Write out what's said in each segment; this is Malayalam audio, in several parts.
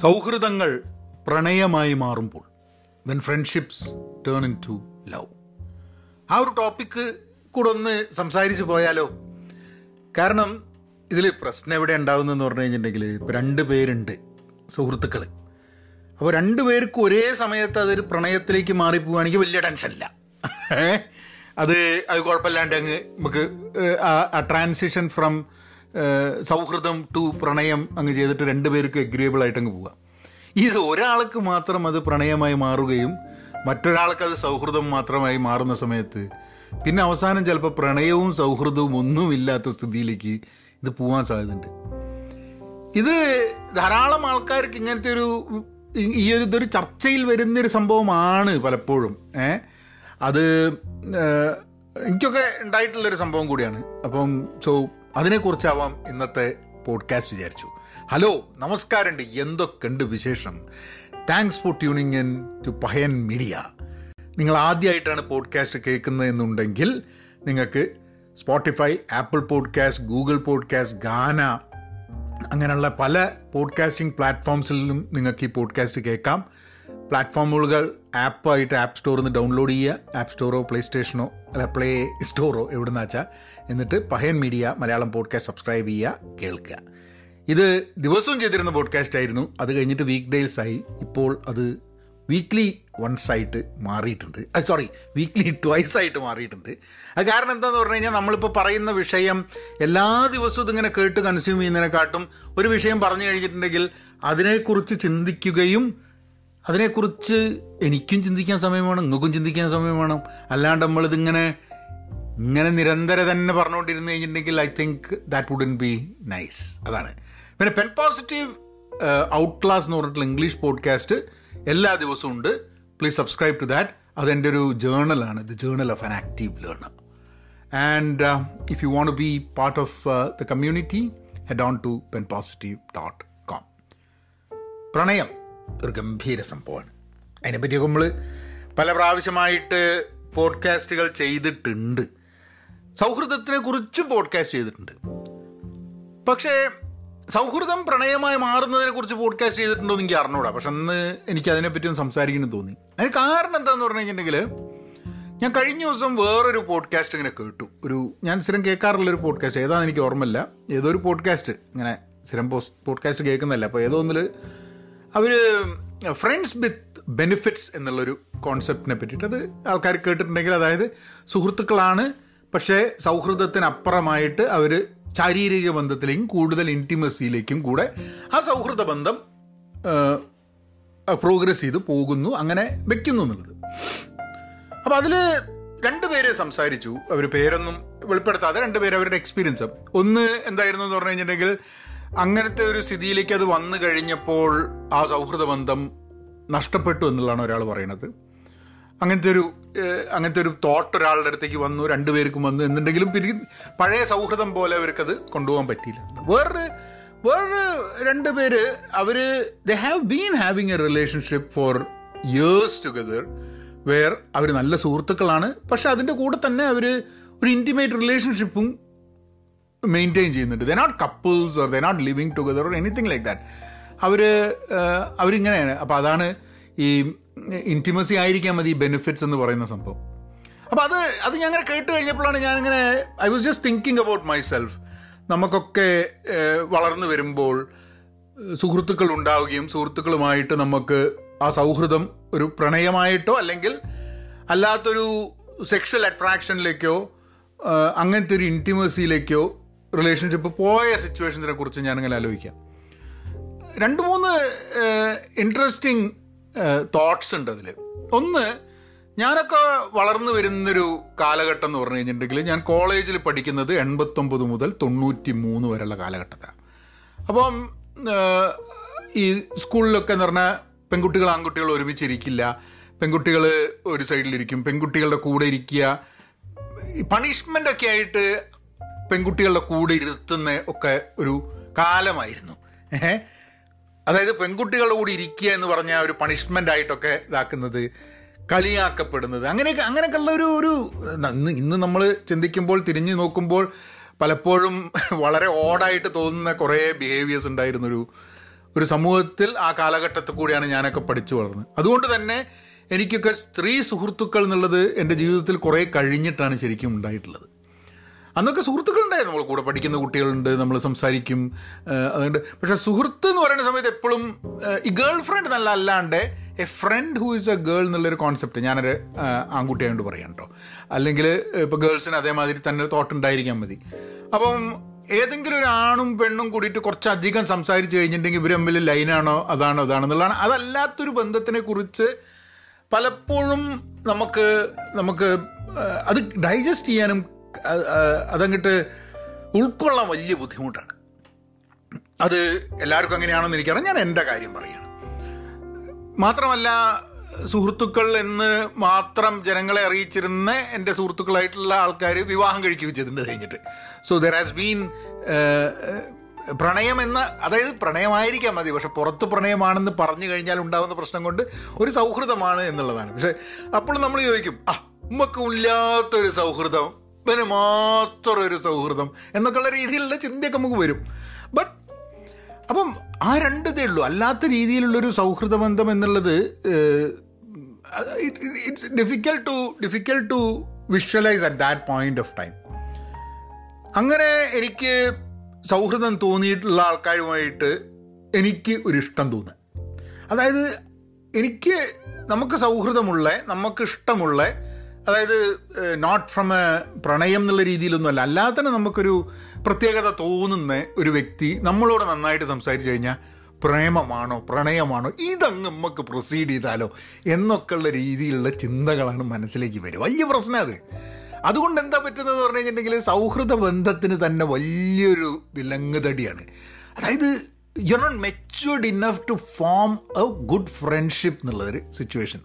സൗഹൃദങ്ങൾ പ്രണയമായി മാറുമ്പോൾ when friendships turn into love ആ ഒരു ടോപ്പിക്ക് കൂടെ ഒന്ന് സംസാരിച്ച് പോയാലോ? കാരണം ഇതിൽ പ്രശ്നം എവിടെ ഉണ്ടാകുന്നതെന്ന് പറഞ്ഞു കഴിഞ്ഞിട്ടുണ്ടെങ്കിൽ ഇപ്പോൾ രണ്ട് പേരുണ്ട് സുഹൃത്തുക്കൾ അപ്പോൾ രണ്ട് പേർക്ക് ഒരേ സമയത്ത് അതൊരു പ്രണയത്തിലേക്ക് മാറിപ്പോവുകയാണെങ്കിൽ വലിയ ടെൻഷനില്ല അത് അത് കുഴപ്പമില്ലാണ്ട് അങ്ങ് നമുക്ക് ആ ട്രാൻസിഷൻ ഫ്രം സൗഹൃദം ടു പ്രണയം അങ്ങ് ചെയ്തിട്ട് രണ്ടുപേർക്ക് എഗ്രിയബിൾ ആയിട്ട് അങ്ങ് പോവാം. ഇത് ഒരാൾക്ക് മാത്രം അത് പ്രണയമായി മാറുകയും മറ്റൊരാൾക്ക് അത് സൗഹൃദം മാത്രമായി മാറുന്ന സമയത്ത് പിന്നെ അവസാനം ചിലപ്പോൾ പ്രണയവും സൗഹൃദവും ഒന്നുമില്ലാത്ത സ്ഥിതിയിലേക്ക് ഇത് പോകാൻ സാധ്യതയുണ്ട്. ഇത് ധാരാളം ആൾക്കാർക്ക് ഇങ്ങനത്തെ ഒരു ഈ- ഒരു ഇതൊരു ചർച്ചയിൽ വരുന്നൊരു സംഭവമാണ് പലപ്പോഴും. ഏ അത് എനിക്കൊക്കെ ഉണ്ടായിട്ടുള്ളൊരു സംഭവം കൂടിയാണ്. അപ്പം സോ അതിനെക്കുറിച്ചാവാം ഇന്നത്തെ പോഡ്കാസ്റ്റ് വിചാരിച്ചു. ഹലോ നമസ്കാരമുണ്ട്. എന്തൊക്കെയുണ്ട് വിശേഷം? Thanks for tuning in to Pahayan media നിങ്ങൾ ആദ്യമായിട്ടാണ് പോഡ്കാസ്റ്റ് കേൾക്കുന്നത് എന്നുണ്ടെങ്കിൽ നിങ്ങൾക്ക് Spotify Apple podcast Google podcast Gaana അങ്ങനെയുള്ള പല പോഡ്കാസ്റ്റിംഗ് പ്ലാറ്റ്ഫോംസിലും നിങ്ങൾക്ക് ഈ പോഡ്കാസ്റ്റ് കേൾക്കാം. പ്ലാറ്റ്ഫോമുകൾ ആപ്പായിട്ട് ആപ്പ് സ്റ്റോറിൽ നിന്ന് ഡൗൺലോഡ് ചെയ്യുക. ആപ്പ് സ്റ്റോറോ പ്ലേ സ്റ്റേഷനോ അല്ല പ്ലേ സ്റ്റോറോ എവിടുന്ന് വെച്ചാൽ എന്നിട്ട് Pahayan media Malayalam podcast subscribe ചെയ്യുക കേൾക്കുക. ഇത് ദിവസവും ചെയ്തിരുന്ന പോഡ്കാസ്റ്റ് ആയിരുന്നു. അത് കഴിഞ്ഞിട്ട് വീക്ക് ഡേയ്സ് ആയി. ഇപ്പോൾ അത് വീക്ക്ലി വൺസ് ആയിട്ട് മാറിയിട്ടുണ്ട്. സോറി വീക്ക്ലി ട്വൈസ് ആയിട്ട് മാറിയിട്ടുണ്ട്. അത് കാരണം എന്താന്ന് പറഞ്ഞു കഴിഞ്ഞാൽ നമ്മളിപ്പോൾ പറയുന്ന വിഷയം എല്ലാ ദിവസവും ഇതിങ്ങനെ കേട്ട് കൺസ്യൂം ചെയ്യുന്നതിനെക്കാട്ടും ഒരു വിഷയം പറഞ്ഞു കഴിഞ്ഞിട്ടുണ്ടെങ്കിൽ അതിനെക്കുറിച്ച് ചിന്തിക്കുകയും അതിനെക്കുറിച്ച് എനിക്കും ചിന്തിക്കാൻ സമയം വേണം നിങ്ങൾക്കും ചിന്തിക്കാൻ സമയം വേണം. അല്ലാണ്ട് നമ്മളിതിങ്ങനെ ഇങ്ങനെ നിരന്തരം തന്നെ പറഞ്ഞുകൊണ്ടിരുന്നു കഴിഞ്ഞിട്ടുണ്ടെങ്കിൽ I think that wouldn't be nice അതാണ്. പിന്നെ പെൻ പോസിറ്റീവ് ഔട്ട് ക്ലാസ് എന്ന് പറഞ്ഞിട്ടുള്ള ഇംഗ്ലീഷ് പോഡ്കാസ്റ്റ് എല്ലാ ദിവസവും ഉണ്ട്. പ്ലീസ് സബ്സ്ക്രൈബ് ടു ദാറ്റ് അതെന്റെ ഒരു ജേണലാണ് the journal of an active learner and if you want be part of the community head on to pen positive dot com പ്രണയം ഒരു ഗംഭീര സംഭവമാണ്. അതിനെപ്പറ്റിയൊക്കെ നമ്മൾ പല പ്രാവശ്യമായിട്ട് പോഡ്കാസ്റ്റുകൾ ചെയ്തിട്ടുണ്ട്. സൗഹൃദത്തിനെ കുറിച്ചും പോഡ്കാസ്റ്റ് ചെയ്തിട്ടുണ്ട്. പക്ഷേ സൗഹൃദം പ്രണയമായി മാറുന്നതിനെ കുറിച്ച് പോഡ്കാസ്റ്റ് ചെയ്തിട്ടുണ്ടോ എന്ന് എനിക്ക് അറിഞ്ഞൂടാ. പക്ഷെ അന്ന് എനിക്ക് അതിനെപ്പറ്റി ഒന്ന് സംസാരിക്കണമെന്ന് തോന്നി. അതിന് കാരണം എന്താന്ന് പറഞ്ഞു കഴിഞ്ഞിട്ടുണ്ടെങ്കിൽ ഞാൻ കഴിഞ്ഞ ദിവസം വേറൊരു പോഡ്കാസ്റ്റ് ഇങ്ങനെ കേട്ടു. ഒരു ഞാൻ സ്ഥിരം കേൾക്കാറുള്ള ഒരു പോഡ്കാസ്റ്റ് ഏതാണെന്ന് എനിക്ക് ഓർമ്മയില്ല. ഏതോ ഒരു പോഡ്കാസ്റ്റ് ഇങ്ങനെ സ്ഥിരം പോസ്റ്റ് പോഡ്കാസ്റ്റ് കേൾക്കുന്നതല്ല. അപ്പോൾ ഏതോ ഒന്നിൽ അവർ ഫ്രണ്ട്സ് വിത്ത് ബെനിഫിറ്റ്സ് എന്നുള്ളൊരു കോൺസെപ്റ്റിനെ പറ്റിയിട്ട് അത് ആൾക്കാർ കേട്ടിട്ടുണ്ടെങ്കിൽ അതായത് സുഹൃത്തുക്കളാണ് പക്ഷേ സൗഹൃദത്തിനപ്പുറമായിട്ട് അവർ ശാരീരിക ബന്ധത്തിലേക്കും കൂടുതൽ ഇന്റിമസിയിലേക്കും കൂടെ ആ സൗഹൃദ ബന്ധം പ്രോഗ്രസ് ചെയ്ത് പോകുന്നു അങ്ങനെ വെക്കുന്നു എന്നുള്ളത്. അപ്പോൾ അതിൽ രണ്ടുപേര് സംസാരിച്ചു. അവർ പേരൊന്നും വെളിപ്പെടുത്താതെ രണ്ടുപേര് അവരുടെ എക്സ്പീരിയൻസ് ഒന്ന് എന്തായിരുന്നു എന്ന് പറഞ്ഞു കഴിഞ്ഞിട്ടുണ്ടെങ്കിൽ അങ്ങനത്തെ ഒരു സ്ഥിതിയിലേക്ക് അത് വന്നു കഴിഞ്ഞപ്പോൾ ആ സൗഹൃദ ബന്ധം നഷ്ടപ്പെട്ടു എന്നുള്ളതാണ് ഒരാൾ പറയുന്നത്. അങ്ങനത്തെ ഒരു അങ്ങനത്തെ ഒരു തോട്ട് ഒരാളുടെ അടുത്തേക്ക് വന്നു രണ്ടുപേർക്കും വന്നു എന്നുണ്ടെങ്കിലും പിന്നെ പഴയ സൗഹൃദം പോലെ അവർക്കത് കൊണ്ടുപോകാൻ പറ്റിയില്ല. വേറൊരു വേറൊരു രണ്ട് പേര് അവർ they have been having a relationship for years together where അവർ നല്ല സുഹൃത്തുക്കളാണ് പക്ഷെ അതിന്റെ കൂടെ തന്നെ അവർ ഒരു ഇന്റിമേറ്റ് റിലേഷൻഷിപ്പും മെയിന്റെയിൻ ചെയ്യുന്നുണ്ട്. They not couples or they not living together or anything like that അവർ അവരിങ്ങനെയാണ്. അപ്പോൾ അതാണ് ഈ ഇന്റിമസി ആയിരിക്കാൻ മതി ബെനിഫിറ്റ്സ് എന്ന് പറയുന്ന സംഭവം. അപ്പോൾ അത് അത് ഞാൻ അങ്ങനെ കേട്ട് കഴിഞ്ഞപ്പോഴാണ് ഞാനിങ്ങനെ I was just thinking about myself നമുക്കൊക്കെ വളർന്നു വരുമ്പോൾ സുഹൃത്തുക്കൾ ഉണ്ടാവുകയും സുഹൃത്തുക്കളുമായിട്ട് നമുക്ക് ആ സൗഹൃദം ഒരു പ്രണയമായിട്ടോ അല്ലെങ്കിൽ അല്ലാത്തൊരു സെക്ഷൽ അട്രാക്ഷനിലേക്കോ അങ്ങനത്തെ ഒരു ഇന്റിമസിയിലേക്കോ റിലേഷൻഷിപ്പ് പോയ സിറ്റുവേഷൻസിനെ കുറിച്ച് ഞാനിങ്ങനെ ആലോചിക്കാം. രണ്ട് മൂന്ന് ഇൻട്രസ്റ്റിംഗ് തോട്ട്സ് ഉണ്ട് അതിൽ ഒന്ന് ഞാനൊക്കെ വളർന്നു വരുന്നൊരു കാലഘട്ടം എന്ന് പറഞ്ഞു കഴിഞ്ഞിട്ടുണ്ടെങ്കിൽ ഞാൻ കോളേജിൽ പഠിക്കുന്നത് എൺപത്തൊമ്പത് മുതൽ തൊണ്ണൂറ്റി മൂന്ന് വരെയുള്ള കാലഘട്ടത്താണ് അപ്പം ഈ സ്കൂളിലൊക്കെ എന്ന് പറഞ്ഞാൽ പെൺകുട്ടികൾ ആൺകുട്ടികൾ ഒരുമിച്ചിരിക്കില്ല. പെൺകുട്ടികൾ ഒരു സൈഡിലിരിക്കും. പെൺകുട്ടികളുടെ കൂടെ ഇരിക്കുക. പണിഷ്മെന്റ് ഒക്കെ ആയിട്ട് പെൺകുട്ടികളുടെ കൂടെ ഇരുത്തുന്ന ഒക്കെ ഒരു കാലമായിരുന്നു. ഏഹ്? അതായത് പെൺകുട്ടികളുടെ കൂടി ഇരിക്കുക എന്ന് പറഞ്ഞ ഒരു പണിഷ്മെന്റ് ആയിട്ടൊക്കെ ഇതാക്കുന്നത് കളിയാക്കപ്പെടുന്നത്. അങ്ങനെയൊക്കെ അങ്ങനെയൊക്കെയുള്ള ഒരു ഒരു ഇന്ന് ഇന്ന് നമ്മൾ ചിന്തിക്കുമ്പോൾ തിരിഞ്ഞു നോക്കുമ്പോൾ പലപ്പോഴും വളരെ ഓടായിട്ട് തോന്നുന്ന കുറേ ബിഹേവിയേഴ്സ് ഉണ്ടായിരുന്നൊരു ഒരു സമൂഹത്തിൽ ആ കാലഘട്ടത്തിൽ കൂടിയാണ് ഞാനൊക്കെ പഠിച്ചു വളർന്നത്. അതുകൊണ്ട് തന്നെ എനിക്കൊക്കെ സ്ത്രീ സുഹൃത്തുക്കൾ എന്നുള്ളത് എന്റെ ജീവിതത്തിൽ കുറേ കഴിഞ്ഞിട്ടാണ് ശരിക്കും ഉണ്ടായിട്ടുള്ളത്. അന്നൊക്കെ സുഹൃത്തുക്കളുണ്ടായിരുന്നു നമ്മൾ കൂടെ പഠിക്കുന്ന കുട്ടികളുണ്ട് നമ്മൾ സംസാരിക്കും അതുകൊണ്ട് പക്ഷെ സുഹൃത്ത് എന്ന് പറയുന്ന സമയത്ത് എപ്പോഴും ഈ ഗേൾ ഫ്രണ്ട് നല്ല അല്ലാണ്ട് a friend who is a girl എന്നുള്ളൊരു കോൺസെപ്റ്റ് ഞാനൊരു ആൺകുട്ടിയായതുകൊണ്ട് പറയാം കേട്ടോ അല്ലെങ്കിൽ ഇപ്പോൾ ഗേൾസിന് അതേമാതിരി തന്നെ തോട്ട് ഉണ്ടായിരിക്കാൻ മതി. അപ്പം ഏതെങ്കിലും ഒരു ആണും പെണ്ണും കൂടിയിട്ട് കുറച്ചധികം സംസാരിച്ച് കഴിഞ്ഞിട്ടുണ്ടെങ്കിൽ ഇവർ തമ്മിൽ ലൈനാണോ അതാണോ അതാണെന്നുള്ളതാണ് അതല്ലാത്തൊരു ബന്ധത്തിനെ കുറിച്ച് പലപ്പോഴും നമുക്ക് നമുക്ക് അത് ഡൈജസ്റ്റ് ചെയ്യാനും അതങ്ങോട്ട് ഉൾക്കൊള്ളാൻ വലിയ ബുദ്ധിമുട്ടാണ്. അത് എല്ലാവർക്കും അങ്ങനെയാണെന്ന് എനിക്കറിയാം. ഞാൻ എന്റെ കാര്യം പറയുകയാണ് മാത്രമല്ല സുഹൃത്തുക്കൾ എന്ന് മാത്രം ജനങ്ങളെ അറിയിച്ചിരുന്ന എന്റെ സുഹൃത്തുക്കളായിട്ടുള്ള ആൾക്കാർ വിവാഹം കഴിക്കുകയും ചെയ്തിട്ടുണ്ട് കഴിഞ്ഞിട്ട്. സോ ദർ ഹാസ് ബീൻ പ്രണയം എന്ന അതായത് പ്രണയമായിരിക്കാം മതി. പക്ഷെ പുറത്ത് പ്രണയമാണെന്ന് പറഞ്ഞു കഴിഞ്ഞാൽ ഉണ്ടാകുന്ന പ്രശ്നം കൊണ്ട് ഒരു സൗഹൃദമാണ് എന്നുള്ളതാണ്. പക്ഷെ അപ്പോൾ നമ്മൾ ചോദിക്കും ആ ഉമ്മക്കും ഇല്ലാത്തൊരു സൗഹൃദം ഇവന് മാത്രം ഒരു സൗഹൃദം എന്നൊക്കെയുള്ള രീതിയിലുള്ള ചിന്തയൊക്കെ നമുക്ക് വരും. ബട്ട് അപ്പം ആ രണ്ടതേ ഉള്ളൂ. അല്ലാത്ത രീതിയിലുള്ളൊരു സൗഹൃദ ബന്ധം എന്നുള്ളത് it's difficult to difficult to visualise at that point of time അങ്ങനെ എനിക്ക് സൗഹൃദം തോന്നിയിട്ടുള്ള ആൾക്കാരുമായിട്ട് എനിക്ക് ഒരു ഇഷ്ടം തോന്നുക അതായത് എനിക്ക് നമുക്ക് സൗഹൃദമുള്ള നമുക്ക് ഇഷ്ടമുള്ള അതായത് നോട്ട് ഫ്രം എ പ്രണയം എന്നുള്ള രീതിയിലൊന്നുമല്ല അല്ലാതെ തന്നെ നമുക്കൊരു പ്രത്യേകത തോന്നുന്ന ഒരു വ്യക്തി നമ്മളോട് നന്നായിട്ട് സംസാരിച്ചു കഴിഞ്ഞാൽ പ്രേമമാണോ പ്രണയമാണോ ഇതങ്ങ് നമുക്ക് പ്രൊസീഡ് ചെയ്താലോ എന്നൊക്കെ ഉള്ള രീതിയിലുള്ള ചിന്തകളാണ് മനസ്സിലേക്ക് വരും വലിയ പ്രശ്നം അത്. അതുകൊണ്ട് എന്താ പറ്റുന്നത് പറഞ്ഞു കഴിഞ്ഞിട്ടുണ്ടെങ്കിൽ സൗഹൃദ ബന്ധത്തിന് തന്നെ വലിയൊരു വിലങ്ങുതടിയാണ് അതായത് you are not matured enough to form a good friendship എന്നുള്ളൊരു സിറ്റുവേഷൻ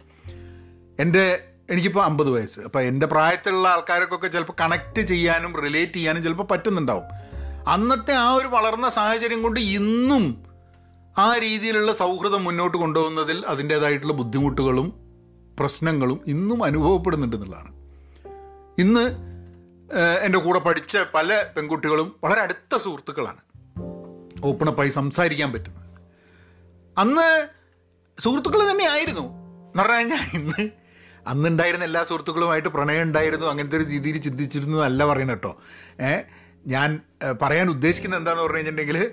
എന്റെ എനിക്കിപ്പോൾ അമ്പത് വയസ്സ്. അപ്പോൾ എന്റെ പ്രായത്തിലുള്ള ആൾക്കാർക്കൊക്കെ ചിലപ്പോൾ കണക്ട് ചെയ്യാനും റിലേറ്റ് ചെയ്യാനും ചിലപ്പോൾ പറ്റുന്നുണ്ടാവും. അന്നത്തെ ആ ഒരു വളർന്ന സാഹചര്യം കൊണ്ട് ഇന്നും ആ രീതിയിലുള്ള സൗഹൃദം മുന്നോട്ട് കൊണ്ടുപോകുന്നതിൽ അതിന്റേതായിട്ടുള്ള ബുദ്ധിമുട്ടുകളും പ്രശ്നങ്ങളും ഇന്നും അനുഭവപ്പെടുന്നുണ്ടെന്നുള്ളതാണ് ഇന്ന് എന്റെ കൂടെ പഠിച്ച പല പെൺകുട്ടികളും വളരെ അടുത്ത സുഹൃത്തുക്കളാണ്. ഓപ്പണപ്പായി സംസാരിക്കാൻ പറ്റുന്നത്. അന്ന് സുഹൃത്തുക്കൾ തന്നെയായിരുന്നു എന്ന് പറഞ്ഞു കഴിഞ്ഞാൽ ഇന്ന് അന്നുണ്ടായിരുന്ന എല്ലാ സുഹൃത്തുക്കളുമായിട്ട് പ്രണയം ഉണ്ടായിരുന്നു അങ്ങനത്തെ ഒരു രീതിയിൽ ചിന്തിച്ചിരുന്നു അല്ല പറയണം കേട്ടോ. ഏഹ് ഞാൻ പറയാൻ ഉദ്ദേശിക്കുന്നത് എന്താന്ന് പറഞ്ഞു കഴിഞ്ഞിട്ടുണ്ടെങ്കിൽ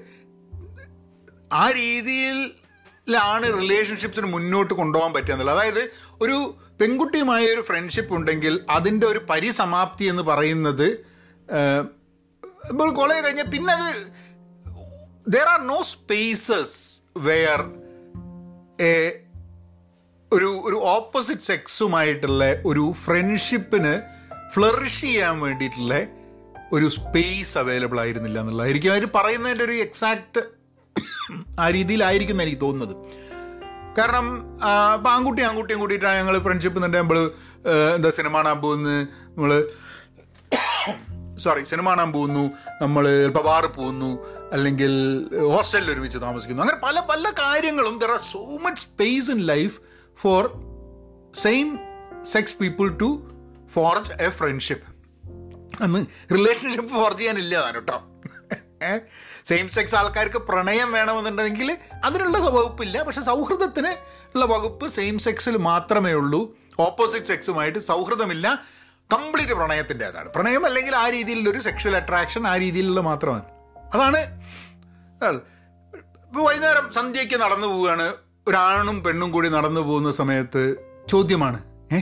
ആ രീതിയിലാണ് റിലേഷൻഷിപ്സിന് മുന്നോട്ട് കൊണ്ടുപോകാൻ പറ്റുക അതായത് ഒരു പെൺകുട്ടിയുമായ ഒരു ഫ്രണ്ട്ഷിപ്പ് ഉണ്ടെങ്കിൽ അതിന്റെ ഒരു പരിസമാപ്തി എന്ന് പറയുന്നത് ഇപ്പോൾ കോളേജ് കഴിഞ്ഞാൽ പിന്നെ അത് there are no spaces where a ഒരു ഒരു ഓപ്പോസിറ്റ് സെക്സുമായിട്ടുള്ള ഒരു ഫ്രണ്ട്ഷിപ്പിന് ഫ്ലറിഷ് ചെയ്യാൻ വേണ്ടിയിട്ടുള്ള ഒരു സ്പേസ് അവൈലബിൾ ആയിരുന്നില്ല എന്നുള്ളതായിരിക്കും. അവർ പറയുന്നതിന്റെ ഒരു എക്സാക്ട് ആ രീതിയിലായിരിക്കും എനിക്ക് തോന്നുന്നത്. കാരണം ഇപ്പം ആൺകുട്ടി ആൺകുട്ടിയും കൂട്ടിയിട്ടാണ് ഞങ്ങൾ ഫ്രണ്ട്ഷിപ്പ് എന്നുണ്ടെങ്കിൽ നമ്മൾ എന്താ സിനിമ കാണാൻ പോകുന്നു നമ്മൾ സോറി സിനിമ കാണാൻ പോകുന്നു. നമ്മൾ ചിലപ്പോൾ ബാറ് പോകുന്നു. അല്ലെങ്കിൽ ഹോസ്റ്റലിൽ ഒരുമിച്ച് താമസിക്കുന്നു. അങ്ങനെ പല പല കാര്യങ്ങളും there are so much space in life for same sex people to forge a friendship അന്ന് റിലേഷൻഷിപ്പ് ഫോർജ് ചെയ്യാനില്ല താൻ കേട്ടോ. സെയിം സെക്സ് ആൾക്കാർക്ക് പ്രണയം വേണമെന്നുണ്ടെങ്കിൽ അതിനുള്ള വകുപ്പില്ല. പക്ഷെ സൗഹൃദത്തിന് ഉള്ള വകുപ്പ് സെയിം സെക്സിൽ മാത്രമേ ഉള്ളൂ. ഓപ്പോസിറ്റ് സെക്സുമായിട്ട് സൗഹൃദമില്ല. കംപ്ലീറ്റ് പ്രണയത്തിന്റെതാണ്. പ്രണയം അല്ലെങ്കിൽ ആ രീതിയിലുള്ള ഒരു സെക്ഷൽ അട്രാക്ഷൻ ആ രീതിയിലുള്ള മാത്രമാണ്. അതാണ് ഇപ്പോൾ വൈകുന്നേരം സന്ധ്യയ്ക്ക് നടന്നു പോവുകയാണ്. ഒരാണും പെണ്ണും കൂടി നടന്നു പോകുന്ന സമയത്ത് ചോദ്യമാണ് ഏ?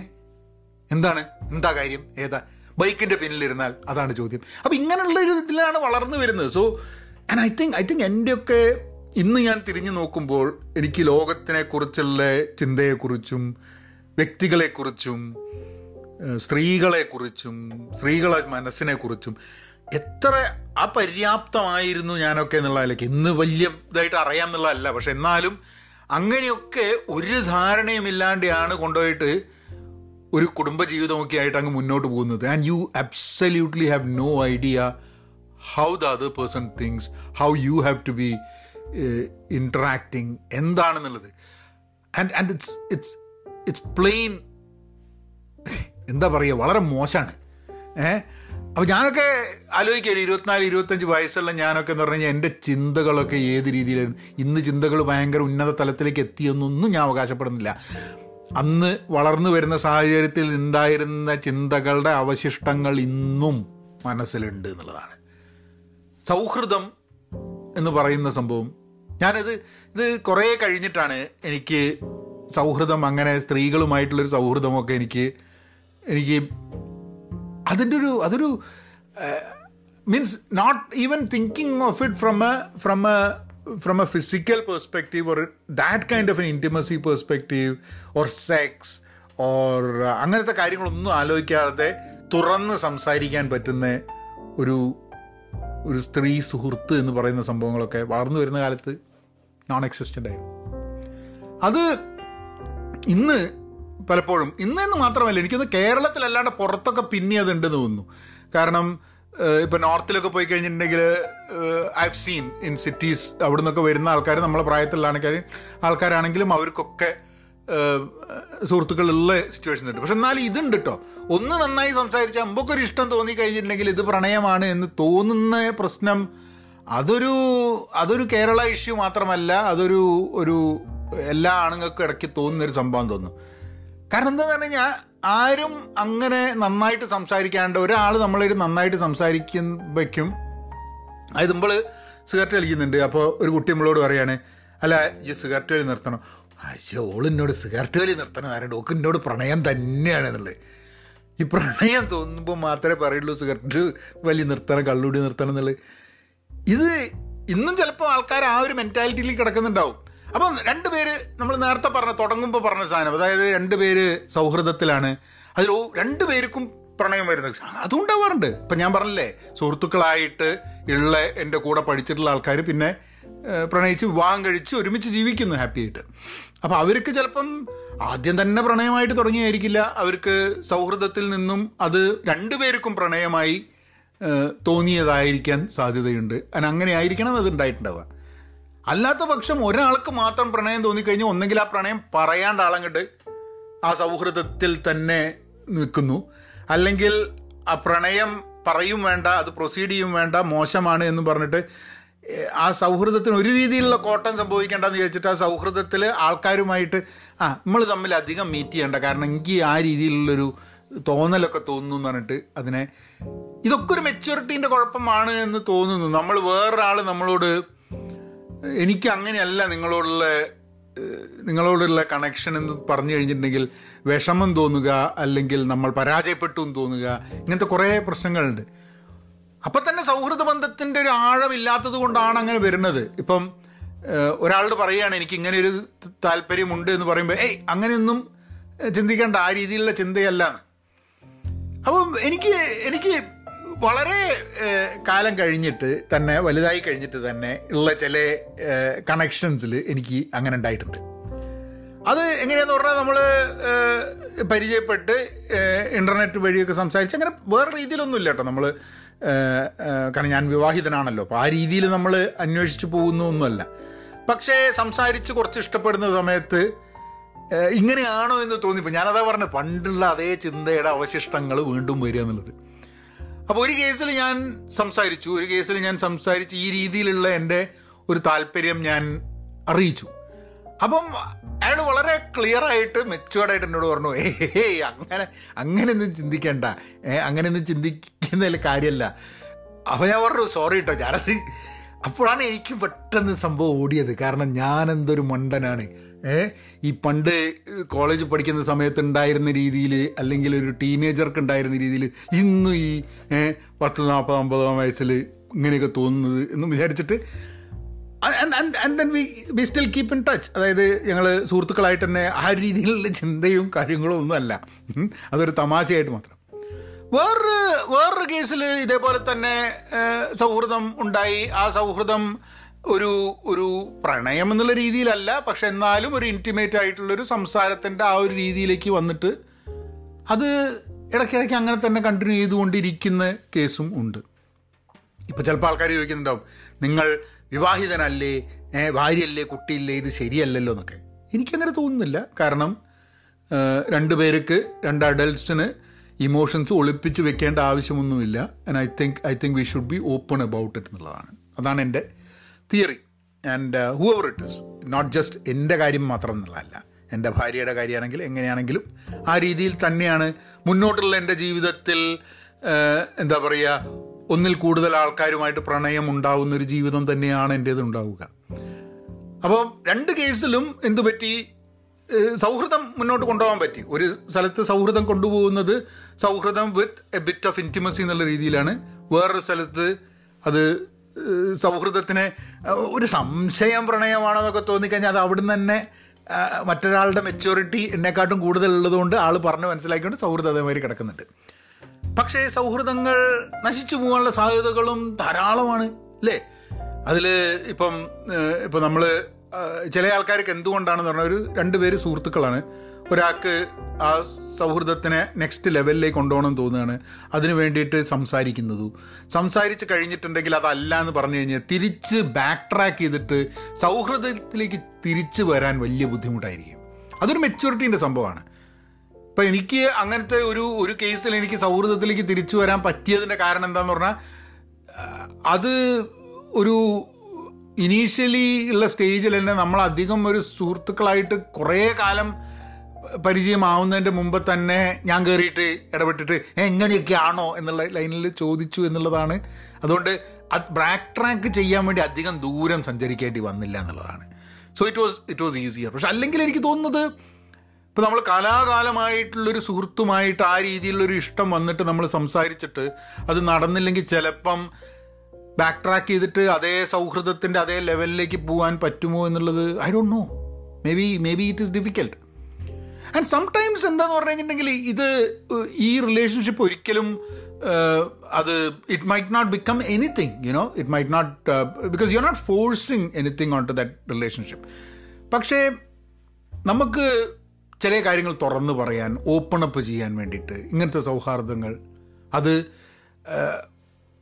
എന്താണ്? എന്താ കാര്യം? ഏതാ? ബൈക്കിന്റെ പിന്നിലിരുന്നാൽ അതാണ് ചോദ്യം. അപ്പൊ ഇങ്ങനെയുള്ള ഒരു ഇതിലാണ് വളർന്നു വരുന്നത്. So and I think I think എന്റെയൊക്കെ ഇന്ന് ഞാൻ തിരിഞ്ഞു നോക്കുമ്പോൾ എനിക്ക് ലോകത്തിനെ കുറിച്ചുള്ള ചിന്തയെക്കുറിച്ചും വ്യക്തികളെക്കുറിച്ചും സ്ത്രീകളെക്കുറിച്ചും സ്ത്രീകളെ മനസ്സിനെക്കുറിച്ചും എത്ര അപര്യാപ്തമായിരുന്നു ഞാനൊക്കെ എന്നുള്ളതിലേക്ക് ഇന്ന് വലിയ ഇതായിട്ട് അറിയാം എന്നുള്ളതല്ല. പക്ഷെ എന്നാലും അങ്ങനെയൊക്കെ ഒരു ധാരണയുമില്ലാണ്ടാണ് കൊണ്ടുപോയിട്ട് ഒരു കുടുംബജീവിതമൊക്കെ ആയിട്ട് അങ്ങ് മുന്നോട്ട് പോകുന്നത്. And you absolutely have no idea how the other person thinks how you have to be interacting എന്താണെന്നുള്ളത്. And and it's it's it's plain എന്താ പറയുക വളരെ മോശമാണ്. ഏ അപ്പോൾ ഞാനൊക്കെ ആലോചിക്കുക ഇരുപത്തിനാല് ഇരുപത്തഞ്ച് വയസ്സുള്ള ഞാനൊക്കെ എന്ന് പറഞ്ഞു കഴിഞ്ഞാൽ എന്റെ ചിന്തകളൊക്കെ ഏത് രീതിയിലായിരുന്നു? ഇന്ന് ചിന്തകൾ ഭയങ്കര ഉന്നത തലത്തിലേക്ക് എത്തിയെന്നൊന്നും ഞാൻ അവകാശപ്പെടുന്നില്ല. അന്ന് വളർന്നു വരുന്ന സാഹചര്യത്തിൽ ഉണ്ടായിരുന്ന ചിന്തകളുടെ അവശിഷ്ടങ്ങൾ ഇന്നും മനസ്സിലുണ്ട് എന്നുള്ളതാണ്. സൗഹൃദം എന്ന് പറയുന്ന സംഭവം. ഞാനിത് ഇത് കുറേ കഴിഞ്ഞിട്ടാണ് എനിക്ക് സൗഹൃദം അങ്ങനെ സ്ത്രീകളുമായിട്ടുള്ളൊരു സൗഹൃദമൊക്കെ എനിക്ക് എനിക്ക് അതിന്റെ ഒരു അതൊരു means not even thinking of it from a from a from a physical perspective or that kind of an intimacy perspective or sex or അങ്ങനത്തെ കാര്യങ്ങളൊന്നും ആലോചിക്കാതെ തുറന്ന് സംസാരിക്കാൻ പറ്റുന്ന ഒരു ഒരു സ്ത്രീ സുഹൃത്ത് എന്ന് പറയുന്ന സംഭവങ്ങളൊക്കെ വളർന്നു വരുന്ന കാലത്ത് നോൺ എക്സിസ്റ്റന്റ് ആയിരുന്നു. അത് ഇന്ന് പലപ്പോഴും. ഇന്നെന്ന് മാത്രമല്ല എനിക്കൊന്ന് കേരളത്തിലല്ലാണ്ട് പുറത്തൊക്കെ പിന്നെ അതുണ്ടെന്ന് തോന്നുന്നു. കാരണം ഇപ്പം നോർത്തിലൊക്കെ പോയി കഴിഞ്ഞിട്ടുണ്ടെങ്കിൽ I have seen in cities അവിടെ നിന്നൊക്കെ വരുന്ന ആൾക്കാർ നമ്മളെ പ്രായത്തിലുള്ള ആൾക്കാർ ആൾക്കാരാണെങ്കിലും അവർക്കൊക്കെ സുഹൃത്തുക്കളുള്ള സിറ്റുവേഷൻ ഉണ്ട്. പക്ഷെ എന്നാലും ഇതുണ്ട് കേട്ടോ ഒന്ന് നന്നായി സംസാരിച്ചാൽ മുമ്പൊക്കെ ഇഷ്ടം തോന്നി കഴിഞ്ഞിട്ടുണ്ടെങ്കിൽ ഇത് പ്രണയമാണ് എന്ന് തോന്നുന്ന പ്രശ്നം അതൊരു അതൊരു കേരള ഇഷ്യൂ മാത്രമല്ല അതൊരു ഒരു എല്ലാ ആണുങ്ങൾക്കും ഇടയ്ക്ക് തോന്നുന്നൊരു സംഭവം തോന്നുന്നു. കാരണം എന്താന്ന് പറഞ്ഞു കഴിഞ്ഞാൽ ആരും അങ്ങനെ നന്നായിട്ട് സംസാരിക്കാണ്ട് ഒരാൾ നമ്മളൊരു നന്നായിട്ട് സംസാരിക്കുമ്പോഴേക്കും അതായത് നമ്മൾ സിഗരറ്റ് കളിക്കുന്നുണ്ട് അപ്പോൾ ഒരു കുട്ടി നമ്മളോട് പറയാണ് അല്ല ഈ സിഗരറ്റ് വലി നിർത്തണം. അയ്യോ എന്നോട് സിഗരറ്റ് വലി നിർത്തണം ആരുടെ ഓക്ക് എന്നോട് പ്രണയം തന്നെയാണ് എന്നുള്ളത്. ഈ പ്രണയം തോന്നുമ്പോൾ മാത്രമേ പറയുള്ളൂ സിഗരറ്റ് വലിയ നിർത്തണം കള്ളുടി നിർത്തണം എന്നുള്ളത്. ഇത് ഇന്നും ചിലപ്പോൾ ആൾക്കാർ ആ ഒരു മെന്റാലിറ്റിയിൽ കിടക്കുന്നുണ്ടാവും. അപ്പം രണ്ടുപേര് നമ്മൾ നേരത്തെ പറഞ്ഞ തുടങ്ങുമ്പോൾ പറഞ്ഞ സാധനം അതായത് രണ്ടുപേര് സൗഹൃദത്തിലാണ്. അതിൽ രണ്ടുപേർക്കും പ്രണയം വരുന്നത് അതുണ്ടാവാറുണ്ട് ഇപ്പം ഞാൻ പറഞ്ഞില്ലേ സുഹൃത്തുക്കളായിട്ട് ഉള്ള എന്റെ കൂടെ പഠിച്ചിട്ടുള്ള ആൾക്കാർ പിന്നെ പ്രണയിച്ച് വിവാഹം കഴിച്ച് ഒരുമിച്ച് ജീവിക്കുന്നു ഹാപ്പി ആയിട്ട്. അപ്പം അവർക്ക് ചിലപ്പം ആദ്യം തന്നെ പ്രണയമായിട്ട് തുടങ്ങിയായിരിക്കില്ല. അവർക്ക് സൗഹൃദത്തിൽ നിന്നും അത് രണ്ടുപേർക്കും പ്രണയമായി തോന്നിയതായിരിക്കാൻ സാധ്യതയുണ്ട്. അങ്ങനെ ആയിരിക്കണം അത് ഉണ്ടായിട്ടുണ്ടാവുക. അല്ലാത്ത പക്ഷം ഒരാൾക്ക് മാത്രം പ്രണയം തോന്നിക്കഴിഞ്ഞാൽ ഒന്നെങ്കിൽ ആ പ്രണയം പറയാണ്ട് ആളങ്ങട്ട് ആ സൗഹൃദത്തിൽ തന്നെ നിൽക്കുന്നു. അല്ലെങ്കിൽ ആ പ്രണയം പറയും വേണ്ട അത് പ്രൊസീഡ് ചെയ്യും വേണ്ട മോശമാണ് എന്ന് പറഞ്ഞിട്ട് ആ സൗഹൃദത്തിന് ഒരു രീതിയിലുള്ള കോട്ടം സംഭവിക്കേണ്ടെന്ന് ചോദിച്ചിട്ട് ആ സൗഹൃദത്തിൽ ആൾക്കാരുമായിട്ട് ആ നമ്മൾ തമ്മിൽ അധികം മീറ്റ് ചെയ്യേണ്ട. കാരണം എനിക്ക് ആ രീതിയിലുള്ളൊരു തോന്നലൊക്കെ തോന്നുന്നു എന്ന് പറഞ്ഞിട്ട് അതിനെ ഇതൊക്കെ ഒരു മെച്യൂരിറ്റീന്റെ കുഴപ്പമാണ് എന്ന് തോന്നുന്നു. നമ്മൾ വേറൊരാൾ നമ്മളോട് എനിക്ക് അങ്ങനെയല്ല നിങ്ങളോടുള്ള നിങ്ങളോടുള്ള കണക്ഷൻ എന്ന് പറഞ്ഞു കഴിഞ്ഞിട്ടുണ്ടെങ്കിൽ വിഷമം തോന്നുക അല്ലെങ്കിൽ നമ്മൾ പരാജയപ്പെട്ടു എന്ന് തോന്നുക ഇങ്ങനത്തെ കുറേ പ്രശ്നങ്ങളുണ്ട്. അപ്പം തന്നെ സൗഹൃദ ബന്ധത്തിന്റെ ഒരു ആഴമില്ലാത്തത് കൊണ്ടാണ് അങ്ങനെ വരുന്നത്. ഇപ്പം ഒരാളോട് പറയുകയാണ് എനിക്ക് ഇങ്ങനെ ഒരു താല്പര്യമുണ്ട് എന്ന് പറയുമ്പോൾ ഏയ് അങ്ങനെയൊന്നും ചിന്തിക്കേണ്ട ആ രീതിയിലുള്ള ചിന്തയല്ല അപ്പം എനിക്ക് എനിക്ക് വളരെ കാലം കഴിഞ്ഞിട്ട് തന്നെ വലുതായി കഴിഞ്ഞിട്ട് തന്നെ ഉള്ള ചില കണക്ഷൻസിൽ എനിക്ക് അങ്ങനെ ഉണ്ടായിട്ടുണ്ട്. അത് എങ്ങനെയാന്ന് പറഞ്ഞാൽ നമ്മൾ പരിചയപ്പെട്ട് ഇന്റർനെറ്റ് വഴിയൊക്കെ സംസാരിച്ച് അങ്ങനെ വേറെ രീതിയിലൊന്നുമില്ല കേട്ടോ നമ്മൾ കാരണം ഞാൻ വിവാഹിതനാണല്ലോ അപ്പോൾ ആ രീതിയിൽ നമ്മൾ അന്വേഷിച്ച് പോകുന്നു ഒന്നുമല്ല പക്ഷേ സംസാരിച്ച് കുറച്ച് ഇഷ്ടപ്പെടുന്ന സമയത്ത് ഇങ്ങനെയാണോ എന്ന് തോന്നിപ്പോൾ ഞാനതാ പറഞ്ഞത് പണ്ടുള്ള അതേ ചിന്തയുടെ അവശിഷ്ടങ്ങൾ വീണ്ടും വരിക എന്നുള്ളത്. അപ്പോൾ ഒരു കേസിൽ ഞാൻ സംസാരിച്ചു. ഒരു കേസിൽ ഞാൻ സംസാരിച്ച് ഈ രീതിയിലുള്ള എന്റെ ഒരു താല്പര്യം ഞാൻ അറിയിച്ചു. അപ്പം അയാൾ വളരെ ക്ലിയർ ആയിട്ട് മെച്ചുവേർഡായിട്ട് എന്നോട് പറഞ്ഞു ഏ അങ്ങനെ അങ്ങനെയൊന്നും ചിന്തിക്കണ്ട. ഏ അങ്ങനെയൊന്നും ചിന്തിക്കുന്നതിൽ കാര്യമല്ല അപ്പോൾ ഞാൻ പറഞ്ഞു സോറി കേട്ടോ ഞാനത് അപ്പോഴാണ് എനിക്ക് പെട്ടെന്ന് സംഭവം ഓടിയത്. കാരണം ഞാൻ എന്തൊരു മണ്ടനാണ്. ഈ പണ്ട് കോളേജ് പഠിക്കുന്ന സമയത്ത് ഉണ്ടായിരുന്ന രീതിയിൽ അല്ലെങ്കിൽ ഒരു ടീനേജർക്ക് ഉണ്ടായിരുന്ന രീതിയിൽ ഇന്നും ഈ പത്ത് നാൽപ്പത് അമ്പതാം വയസ്സിൽ ഇങ്ങനെയൊക്കെ തോന്നുന്നത് എന്ന് വിചാരിച്ചിട്ട് and then we we still keep in touch അതായത് ഞങ്ങൾ സുഹൃത്തുക്കളായിട്ട് തന്നെ ആ രീതിയിലുള്ള ചിന്തയും കാര്യങ്ങളും ഒന്നുമല്ല. അതൊരു തമാശയായിട്ട് മാത്രം. വേറൊരു വേറൊരു കേസിൽ ഇതേപോലെ തന്നെ സൗഹൃദം ഉണ്ടായി. ആ സൗഹൃദം ഒരു ഒരു പ്രണയം എന്നുള്ള രീതിയിലല്ല പക്ഷെ എന്നാലും ഒരു ഇന്റിമേറ്റ് ആയിട്ടുള്ളൊരു സംസാരത്തിന്റെ ആ ഒരു രീതിയിലേക്ക് വന്നിട്ട് അത് ഇടയ്ക്കിടയ്ക്ക് അങ്ങനെ തന്നെ കണ്ടിന്യൂ ചെയ്തുകൊണ്ടിരിക്കുന്ന കേസും ഉണ്ട്. ഇപ്പോൾ ചിലപ്പോൾ ആൾക്കാർ ചോദിക്കുന്നുണ്ടാവും നിങ്ങൾ വിവാഹിതനല്ലേ? ഭാര്യയല്ലേ? കുട്ടിയില്ലേ? ഇത് ശരിയല്ലല്ലോ എന്നൊക്കെ. എനിക്കങ്ങനെ തോന്നുന്നില്ല. കാരണം രണ്ട് പേർക്ക് രണ്ട് അഡൽട്ട്സിന് ഇമോഷൻസ് ഒളിപ്പിച്ച് വെക്കേണ്ട ആവശ്യമൊന്നുമില്ല. And I think I think we should be open about it എന്നുള്ളതാണ്. അതാണ് എന്റെ theory and whoever it is not just എന്റെ കാര്യം മാത്രം എന്നുള്ളതല്ല. എന്റെ ഭാര്യയുടെ കാര്യമാണെങ്കിൽ എങ്ങനെയാണെങ്കിലും ആ രീതിയിൽ തന്നെയാണ് മുന്നോട്ടുള്ള എന്റെ ജീവിതത്തിൽ എന്താ പറയുക ഒന്നിൽ കൂടുതൽ ആൾക്കാരുമായിട്ട് പ്രണയം ഉണ്ടാവുന്ന ഒരു ജീവിതം തന്നെയാണ് എന്റേത് ഉണ്ടാവുക. അപ്പോൾ രണ്ട് കേസിലും എന്തു പറ്റി? സൗഹൃദം മുന്നോട്ട് കൊണ്ടുപോകാൻ പറ്റി. ഒരു സ്ഥലത്ത് സൗഹൃദം കൊണ്ടുപോകുന്നത് സൗഹൃദം with a bit of intimacy എന്നുള്ള രീതിയിലാണ്. വേറൊരു സ്ഥലത്ത് അത് സൗഹൃദത്തിന് ഒരു സംശയം പ്രണയമാണോ എന്നൊക്കെ തോന്നിക്കഴിഞ്ഞാൽ അത് അവിടുന്ന് തന്നെ മറ്റൊരാളുടെ മെച്യൂരിറ്റി എന്നെക്കാട്ടും കൂടുതൽ ഉള്ളതുകൊണ്ട് ആൾ പറഞ്ഞ് മനസ്സിലാക്കിക്കൊണ്ട് സൗഹൃദം അതേമാതിരി കിടക്കുന്നുണ്ട്. പക്ഷേ സൗഹൃദങ്ങൾ നശിച്ചു പോകാനുള്ള സാധ്യതകളും ധാരാളമാണ് അല്ലേ? അതിൽ ഇപ്പം ഇപ്പം നമ്മൾ ചില ആൾക്കാർക്ക് എന്തുകൊണ്ടാണെന്ന് പറഞ്ഞാൽ ഒരു രണ്ടുപേര് സുഹൃത്തുക്കളാണ്. ഒരാൾക്ക് ആ സൗഹൃദത്തിനെ നെക്സ്റ്റ് ലെവലിലേക്ക് കൊണ്ടുപോകണം തോന്നുകയാണ്. അതിന് വേണ്ടിയിട്ട് സംസാരിക്കുന്നതു. സംസാരിച്ച് കഴിഞ്ഞിട്ടുണ്ടെങ്കിൽ അതല്ല എന്ന് പറഞ്ഞു കഴിഞ്ഞാൽ തിരിച്ച് ബാക്ക് ട്രാക്ക് ചെയ്തിട്ട് സൗഹൃദത്തിലേക്ക് തിരിച്ചു വരാൻ വലിയ ബുദ്ധിമുട്ടായിരിക്കും. അതൊരു മെച്യൂരിറ്റീന്റെ സംഭവമാണ്. ഇപ്പം എനിക്ക് അങ്ങനത്തെ ഒരു ഒരു കേസിൽ എനിക്ക് സൗഹൃദത്തിലേക്ക് തിരിച്ചു വരാൻ പറ്റിയതിന്റെ കാരണം എന്താണെന്ന് പറഞ്ഞാൽ അത് ഒരു ഇനീഷ്യലി ഉള്ള സ്റ്റേജിൽ തന്നെ നമ്മൾ അധികം ഒരു സുഹൃത്തുക്കളായിട്ട് കുറേ കാലം പരിചയമാവുന്നതിന്റെ മുമ്പ് തന്നെ ഞാൻ കയറിയിട്ട് ഇടപെട്ടിട്ട് എങ്ങനെയൊക്കെയാണോ എന്നുള്ള ലൈനിൽ ചോദിച്ചു എന്നുള്ളതാണ്. അതുകൊണ്ട് അത് ബ്രാക്ക് ട്രാക്ക് ചെയ്യാൻ വേണ്ടി അധികം ദൂരം സഞ്ചരിക്കേണ്ടി വന്നില്ല എന്നുള്ളതാണ്. So it was it was easier പക്ഷെ അല്ലെങ്കിൽ എനിക്ക് തോന്നുന്നത് ഇപ്പം നമ്മൾ കലാകാലമായിട്ടുള്ളൊരു സുഹൃത്തുമായിട്ട് ആ രീതിയിലുള്ളൊരു ഇഷ്ടം വന്നിട്ട് നമ്മൾ സംസാരിച്ചിട്ട് അത് നടന്നില്ലെങ്കിൽ ചിലപ്പം ബാക്ക് ട്രാക്ക് ചെയ്തിട്ട് അതേ സൗഹൃദത്തിന്റെ അതേ ലെവലിലേക്ക് പോകാൻ പറ്റുമോ എന്നുള്ളത് I don't know maybe maybe it is difficult and sometimes എന്താന്ന് പറഞ്ഞു കഴിഞ്ഞിട്ടുണ്ടെങ്കിൽ ഇത് ഈ റിലേഷൻഷിപ്പ് ഒരിക്കലും അത് it might not become anything you know it might not because you are not forcing anything on to that relationship പക്ഷേ നമുക്ക് ചില കാര്യങ്ങൾ തുറന്നു പറയാൻ ഓപ്പൺ അപ്പ് ചെയ്യാൻ വേണ്ടിയിട്ട് ഇങ്ങനത്തെ സൗഹാർദ്ദങ്ങൾ അത്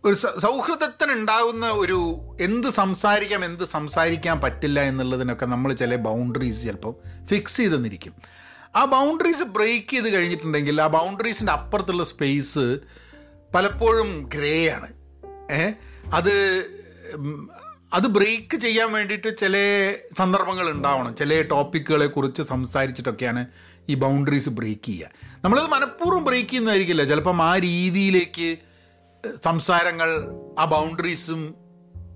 ഒരു സൗഹൃദത്തിനുണ്ടാകുന്ന ഒരു എന്ത് സംസാരിക്കാം എന്ത് സംസാരിക്കാൻ പറ്റില്ല എന്നുള്ളതിനൊക്കെ നമ്മൾ ചില ബൗണ്ടറീസ് ചിലപ്പോൾ ഫിക്സ് ചെയ്ത് തന്നിരിക്കും ആ ബൗണ്ടറീസ് ബ്രേക്ക് ചെയ്ത് കഴിഞ്ഞിട്ടുണ്ടെങ്കിൽ ആ ബൗണ്ടറീസിന്റെ അപ്പുറത്തുള്ള സ്പേസ് പലപ്പോഴും ഗ്രേ ആണ്. ഏ? അത് അത് ബ്രേക്ക് ചെയ്യാൻ വേണ്ടിയിട്ട് ചില സന്ദർഭങ്ങൾ ഉണ്ടാവണം. ചില ടോപ്പിക്കുകളെ കുറിച്ച് സംസാരിച്ചിട്ടൊക്കെയാണ് ഈ ബൗണ്ടറീസ് ബ്രേക്ക് ചെയ്യുക. നമ്മളത് മനഃപൂർവം ബ്രേക്ക് ചെയ്യുന്നതായിരിക്കില്ല. ചിലപ്പം ആ രീതിയിലേക്ക് സംസാരങ്ങൾ ആ ബൗണ്ടറീസും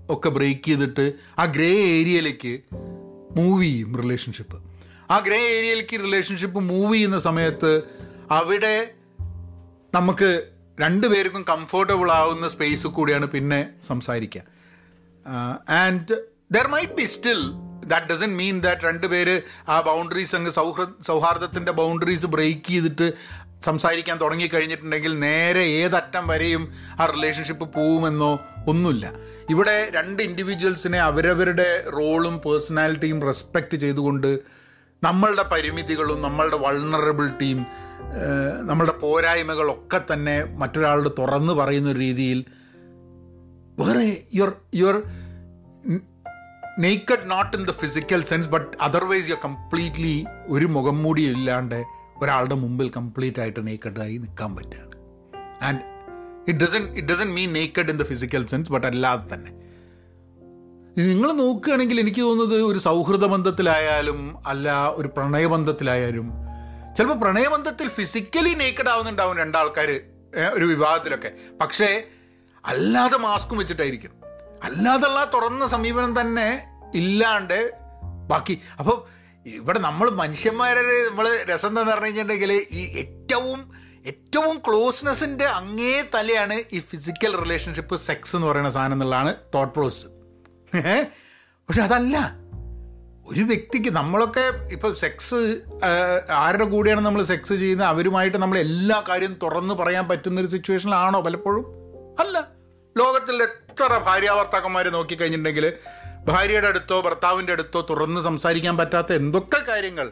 ഒക്കെ ബ്രേക്ക് ചെയ്തിട്ട് ആ ഗ്രേ ഏരിയയിലേക്ക് മൂവ് ചെയ്യും റിലേഷൻഷിപ്പ്. ആ ഗ്രേ ഏരിയയിലേക്ക് റിലേഷൻഷിപ്പ് മൂവ് ചെയ്യുന്ന സമയത്ത് അവിടെ നമുക്ക് രണ്ടുപേർക്കും കംഫർട്ടബിൾ ആവുന്ന സ്പേസ് കൂടിയാണ് പിന്നെ സംസാരിക്കുക. And there might be still that doesn't mean that രണ്ടുപേര് ആ ബൗണ്ടറീസ് അങ്ങ് സൗഹൃദ സൗഹാർദ്ദത്തിന്റെ ബൗണ്ടറീസ് ബ്രേക്ക് ചെയ്തിട്ട് സംസാരിക്കാൻ തുടങ്ങിക്കഴിഞ്ഞിട്ടുണ്ടെങ്കിൽ നേരെ ഏതറ്റം വരെയും ആ റിലേഷൻഷിപ്പ് പോവുമെന്നോ ഒന്നുമില്ല. ഇവിടെ രണ്ട് ഇൻഡിവിജ്വൽസിനെ അവരവരുടെ റോളും പേഴ്സണാലിറ്റിയും റെസ്പെക്റ്റ് ചെയ്തുകൊണ്ട് നമ്മളുടെ പരിമിതികളും നമ്മളുടെ വൾണറബിലിറ്റിയും നമ്മളുടെ പോരായ്മകളൊക്കെ തന്നെ മറ്റൊരാളോട് തുറന്നു പറയുന്ന രീതിയിൽ വേറെ your your naked not in the physical sense but otherwise you completely ഒരു മുഖം മൂടി ഇല്ലാണ്ട് ഒരാളുടെ മുമ്പിൽ കംപ്ലീറ്റ് ആയിട്ട് നേക്കഡായി നിൽക്കാൻ പറ്റുകയാണ്. And it doesn't it doesn't mean naked in the physical sense but അല്ലാതെ തന്നെ. നിങ്ങൾ നോക്കുകയാണെങ്കിൽ എനിക്ക് തോന്നുന്നത് ഒരു സൗഹൃദ ബന്ധത്തിലായാലും അല്ല ഒരു പ്രണയബന്ധത്തിലായാലും ചിലപ്പോൾ പ്രണയബന്ധത്തിൽ ഫിസിക്കലി നേക്കഡ് ആവുന്നുണ്ടാവും രണ്ടാൾക്കാർ ഒരു വിവാഹത്തിലൊക്കെ. പക്ഷേ അല്ലാതെ മാസ്കും വെച്ചിട്ടായിരിക്കും. അല്ലാതുള്ള തുറന്ന സമീപനം തന്നെ ഇല്ലാണ്ട് ബാക്കി. അപ്പോൾ ഇവിടെ നമ്മൾ മനുഷ്യന്മാരെ നമ്മൾ രസം എന്താന്ന് പറഞ്ഞു കഴിഞ്ഞിട്ടുണ്ടെങ്കിൽ ഈ ഏറ്റവും ഏറ്റവും ക്ലോസ്നെസ്സിന്റെ അങ്ങേ തലയാണ് ഈ ഫിസിക്കൽ റിലേഷൻഷിപ്പ് സെക്സ് എന്ന് പറയുന്ന സാധനം എന്നുള്ളതാണ് തോട്ട് പ്രോസസ് പക്ഷെ അതല്ല. ഒരു വ്യക്തിക്ക് നമ്മളൊക്കെ ഇപ്പം സെക്സ് ആരുടെ കൂടെയാണ് നമ്മൾ സെക്സ് ചെയ്യുന്നത്? അവരുമായിട്ട് നമ്മൾ എല്ലാ കാര്യവും തുറന്ന് പറയാൻ പറ്റുന്ന ഒരു സിറ്റുവേഷനിലാണോ പലപ്പോഴും? അല്ല. ലോകത്തിൽ എത്ര ഭാര്യാഭർത്താക്കന്മാരെ നോക്കിക്കഴിഞ്ഞിട്ടുണ്ടെങ്കിൽ ഭാര്യയുടെ അടുത്തോ ഭർത്താവിന്റെ അടുത്തോ തുറന്ന് സംസാരിക്കാൻ പറ്റാത്ത എന്തൊക്കെ കാര്യങ്ങൾ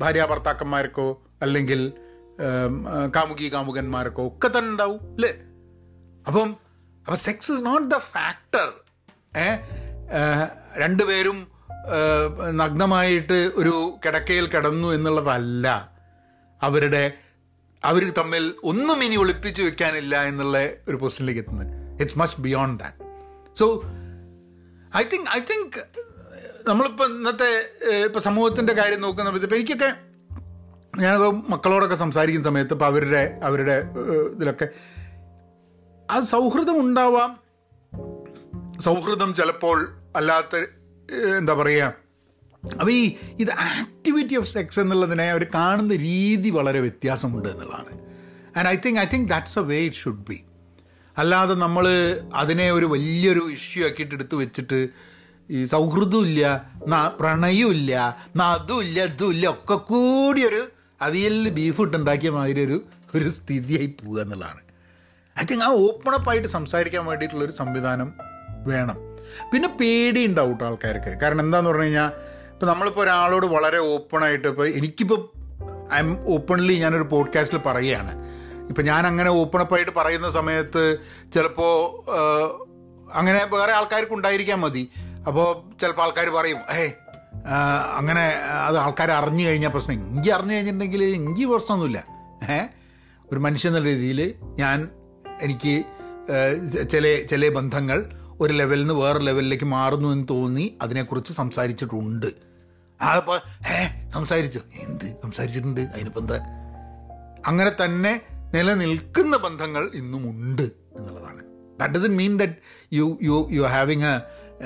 ഭാര്യ ഭർത്താക്കന്മാർക്കോ അല്ലെങ്കിൽ കാമുകി കാമുകന്മാർക്കോ ഒക്കെ തന്നെ ഉണ്ടാവും അല്ലേ? അപ്പം അപ്പം sex is not the factor ഏ? രണ്ടുപേരും നഗ്നമായിട്ട് ഒരു കിടക്കയിൽ കിടന്നു എന്നുള്ളതല്ല. അവരുടെ അവർ തമ്മിൽ ഒന്നും ഇനി ഒളിപ്പിച്ച് വെക്കാനില്ല എന്നുള്ള ഒരു പൊസിഷനിലേക്ക് എത്തുന്നത്. It's much beyond that so I think I think നമ്മളിപ്പോൾ ഇന്നത്തെ ഇപ്പോൾ സമൂഹത്തിന്റെ കാര്യം നോക്കുന്ന ഇപ്പോൾ എനിക്കൊക്കെ ഞാൻ മക്കളോടൊക്കെ സംസാരിക്കുന്ന സമയത്ത് ഇപ്പോൾ അവരുടെ അവരുടെ ഇതിലൊക്കെ ആ സൗഹൃദം ഉണ്ടാവാം. സൗഹൃദം ചിലപ്പോൾ അല്ലാത്ത എന്താ പറയുക അപ്പോൾ ഈ ഇത് ആക്ടിവിറ്റി ഓഫ് സെക്സ് എന്നുള്ളതിനെ അവർ കാണുന്ന രീതി വളരെ വ്യത്യാസമുണ്ട് എന്നുള്ളതാണ്. And I think I think that's a way it should be അല്ലാതെ നമ്മൾ അതിനെ ഒരു വലിയൊരു ഇഷ്യൂ ആക്കിയിട്ട് എടുത്ത് വെച്ചിട്ട് ഈ സൗഹൃദമില്ല പ്രണയമില്ല അതുമില്ല പ്രണയവും ഇല്ല നാ ഇല്ല ഇതും ഇല്ല ഒക്കെ കൂടി ഒരു അവിയലിൽ ബീഫ് ഇട്ടുണ്ടാക്കിയ മാതിരി ഒരു ഒരു സ്ഥിതിയായി പോവുക എന്നുള്ളതാണ്. ഐ തിങ്ക് ആ ആയിട്ട് സംസാരിക്കാൻ വേണ്ടിയിട്ടുള്ളൊരു സംവിധാനം വേണം. പിന്നെ പേടി ഉണ്ടാവും കേട്ടോ ആൾക്കാർക്ക്. കാരണം എന്താന്ന് പറഞ്ഞു കഴിഞ്ഞാൽ ഇപ്പം നമ്മളിപ്പോൾ ഒരാളോട് വളരെ ഓപ്പണായിട്ട് ഇപ്പോൾ എനിക്കിപ്പോൾ ഐ എം ഓപ്പൺലി ഞാനൊരു പോഡ്കാസ്റ്റിൽ പറയുകയാണ്. ഇപ്പം ഞാൻ അങ്ങനെ ഓപ്പൺ ആയിട്ട് പറയുന്ന സമയത്ത് ചിലപ്പോൾ അങ്ങനെ വേറെ ആൾക്കാർക്ക് ഉണ്ടായിരിക്കാൻ മതി. അപ്പോൾ ചിലപ്പോൾ ആൾക്കാർ പറയും ഏയ് അങ്ങനെ അത് ആൾക്കാർ അറിഞ്ഞു കഴിഞ്ഞാൽ പ്രശ്നം. എങ്കിൽ അറിഞ്ഞു കഴിഞ്ഞിട്ടുണ്ടെങ്കിൽ എങ്കിൽ പ്രശ്നമൊന്നുമില്ല. ഏ? ഒരു മനുഷ്യൻ എന്നുള്ള രീതിയിൽ ഞാൻ എനിക്ക് ചില ചില ബന്ധങ്ങൾ ഒരു ലെവലിൽ നിന്ന് വേറെ ലെവലിലേക്ക് മാറുന്നു എന്ന് തോന്നി അതിനെക്കുറിച്ച് സംസാരിച്ചിട്ടുണ്ട്. ആളിപ്പോൾ ഏ സംസാരിച്ചു? എന്ത്? സംസാരിച്ചിട്ടുണ്ട്. അതിനിപ്പോൾ എന്താ? അങ്ങനെ തന്നെ നിലനിൽക്കുന്ന ബന്ധങ്ങൾ ഇന്നും ഉണ്ട് എന്നുള്ളതാണ് that doesn't mean that you you you having a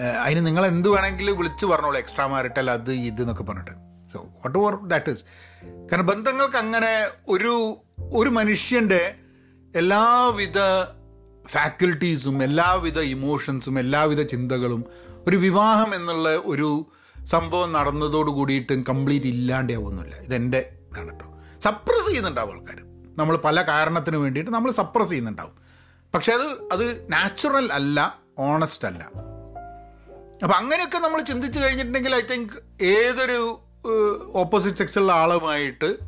അതിന് നിങ്ങൾ എന്ത് വേണമെങ്കിലും വിളിച്ച് പറഞ്ഞോളൂ എക്സ്ട്രാ മാരിട്ടൽ അത് ഇത് എന്നൊക്കെ പറഞ്ഞിട്ട്. So what or that is കാരണം ബന്ധങ്ങൾക്ക് അങ്ങനെ ഒരു ഒരു മനുഷ്യന്റെ എല്ലാവിധ ഫാക്കൽറ്റീസും എല്ലാവിധ ഇമോഷൻസും എല്ലാവിധ ചിന്തകളും ഒരു വിവാഹം എന്നുള്ള ഒരു സംഭവം നടന്നതോട് കൂടിയിട്ടും കംപ്ലീറ്റ് ഇല്ലാണ്ടാവുന്നില്ല. ഇതെന്റെ ഇതാണ് കേട്ടോ സപ്രസ് ചെയ്യുന്നുണ്ടാവും നമ്മൾ പല കാരണത്തിന് വേണ്ടിയിട്ട് നമ്മൾ സപ്രസ് ചെയ്യുന്നുണ്ടാവും. പക്ഷെ അത് അത് നാച്ചുറൽ അല്ല ഓണസ്റ്റ് അല്ല. അപ്പം അങ്ങനെയൊക്കെ നമ്മൾ ചിന്തിച്ചു കഴിഞ്ഞിട്ടുണ്ടെങ്കിൽ ഐ തിങ്ക് ഏതൊരു ഓപ്പോസിറ്റ് സെക്സിലുള്ള ആളുമായിട്ട്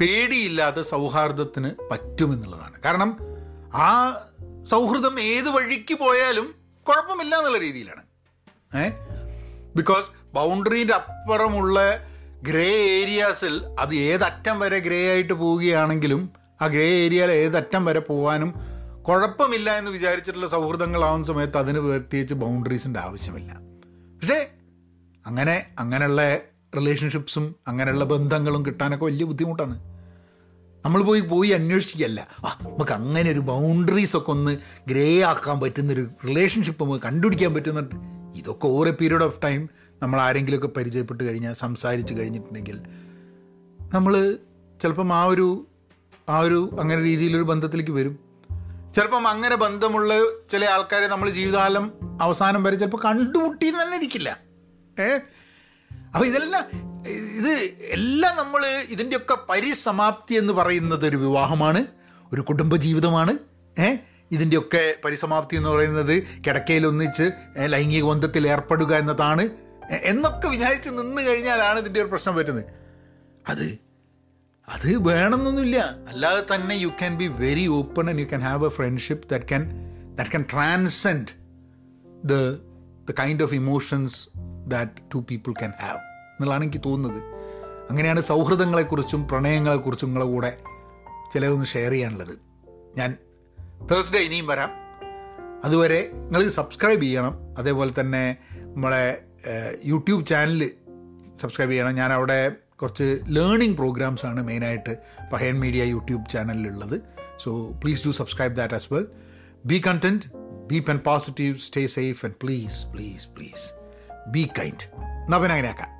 പേടിയില്ലാതെ സൗഹാർദ്ദത്തിന് പറ്റുമെന്നുള്ളതാണ്. കാരണം ആ സൗഹൃദം ഏത് വഴിക്ക് പോയാലും കുഴപ്പമില്ല എന്നുള്ള രീതിയിലാണ്. ഏ? ബിക്കോസ് ബൗണ്ടറിന്റെ അപ്പുറമുള്ള ഗ്രേ ഏരിയാസിൽ അത് ഏതറ്റം വരെ ഗ്രേ ആയിട്ട് പോവുകയാണെങ്കിലും ആ ഗ്രേ ഏരിയയിൽ ഏതറ്റം വരെ പോകാനും കുഴപ്പമില്ല എന്ന് വിചാരിച്ചിട്ടുള്ള സൗഹൃദങ്ങളാവുന്ന സമയത്ത് അതിന് പ്രത്യേകിച്ച് ബൗണ്ടറീസിന്റെ ആവശ്യമില്ല. പക്ഷേ അങ്ങനെ അങ്ങനെയുള്ള റിലേഷൻഷിപ്സും അങ്ങനെയുള്ള ബന്ധങ്ങളും കിട്ടാനൊക്കെ വലിയ ബുദ്ധിമുട്ടാണ്. നമ്മൾ പോയി പോയി അന്വേഷിക്കുകയല്ല. ആ നമുക്ക് അങ്ങനെ ഒരു ബൗണ്ടറീസൊക്കെ ഒന്ന് ഗ്രേ ആക്കാൻ പറ്റുന്നൊരു റിലേഷൻഷിപ്പ് നമുക്ക് കണ്ടുപിടിക്കാൻ പറ്റുന്നുണ്ട്. ഇതൊക്കെ ഓരോ പീരീഡ് ഓഫ് ടൈം നമ്മൾ ആരെങ്കിലുമൊക്കെ പരിചയപ്പെട്ട് കഴിഞ്ഞാൽ സംസാരിച്ച് കഴിഞ്ഞിട്ടുണ്ടെങ്കിൽ നമ്മൾ ചിലപ്പം ആ ഒരു ആ ഒരു അങ്ങനെ രീതിയിലൊരു ബന്ധത്തിലേക്ക് വരും. ചിലപ്പം അങ്ങനെ ബന്ധമുള്ള ചില ആൾക്കാരെ നമ്മൾ ജീവിതകാലം അവസാനം വരെ ചിലപ്പോൾ കണ്ടുമുട്ടി തന്നെ ഇരിക്കില്ല. ഏ? അപ്പോൾ ഇതെല്ലാം ഇത് എല്ലാം നമ്മൾ ഇതിന്റെയൊക്കെ പരിസമാപ്തി എന്ന് പറയുന്നത് ഒരു വിവാഹമാണ് ഒരു കുടുംബ ജീവിതമാണ് ഏ? ഇതിന്റെയൊക്കെ പരിസമാപ്തി എന്ന് പറയുന്നത് കിടക്കയിൽ ഒന്നിച്ച് ലൈംഗിക ബന്ധത്തിൽ ഏർപ്പെടുക എന്നതാണ്. എന്നൊക്കെ വിചാരിച്ച് നിന്ന് കഴിഞ്ഞാലാണ് ഇതിന്റെ ഒരു പ്രശ്നം പറ്റുന്നത് അത് അത് വേണമെന്നൊന്നുമില്ല. അല്ലാതെ തന്നെ you can be very open and you can have a friendship that can that can transcend the the kind of emotions that two people can have എന്നുള്ളതാണ് എനിക്ക് തോന്നുന്നത്. അങ്ങനെയാണ് സൗഹൃദങ്ങളെക്കുറിച്ചും പ്രണയങ്ങളെക്കുറിച്ചും നിങ്ങളെ കൂടെ ചിലതൊന്ന് ഷെയർ ചെയ്യാനുള്ളത്. ഞാൻ തേഴ്സ്ഡേ ഇനിയും വരാം. അതുവരെ നിങ്ങൾ സബ്സ്ക്രൈബ് ചെയ്യണം. അതേപോലെ തന്നെ നമ്മളെ യൂട്യൂബ് ചാനൽ സബ്സ്ക്രൈബ് ചെയ്യണം. ഞാൻ അവിടെ കുറച്ച് ലേണിംഗ് പ്രോഗ്രാംസ് ആണ് മെയിനായിട്ട് Pahayan media YouTube ചാനലിലുള്ളത് so please do subscribe that as well be content be pen positive stay safe and please please please be kind എന്നാൽ പിന്നെ അങ്ങനെയാക്കാം.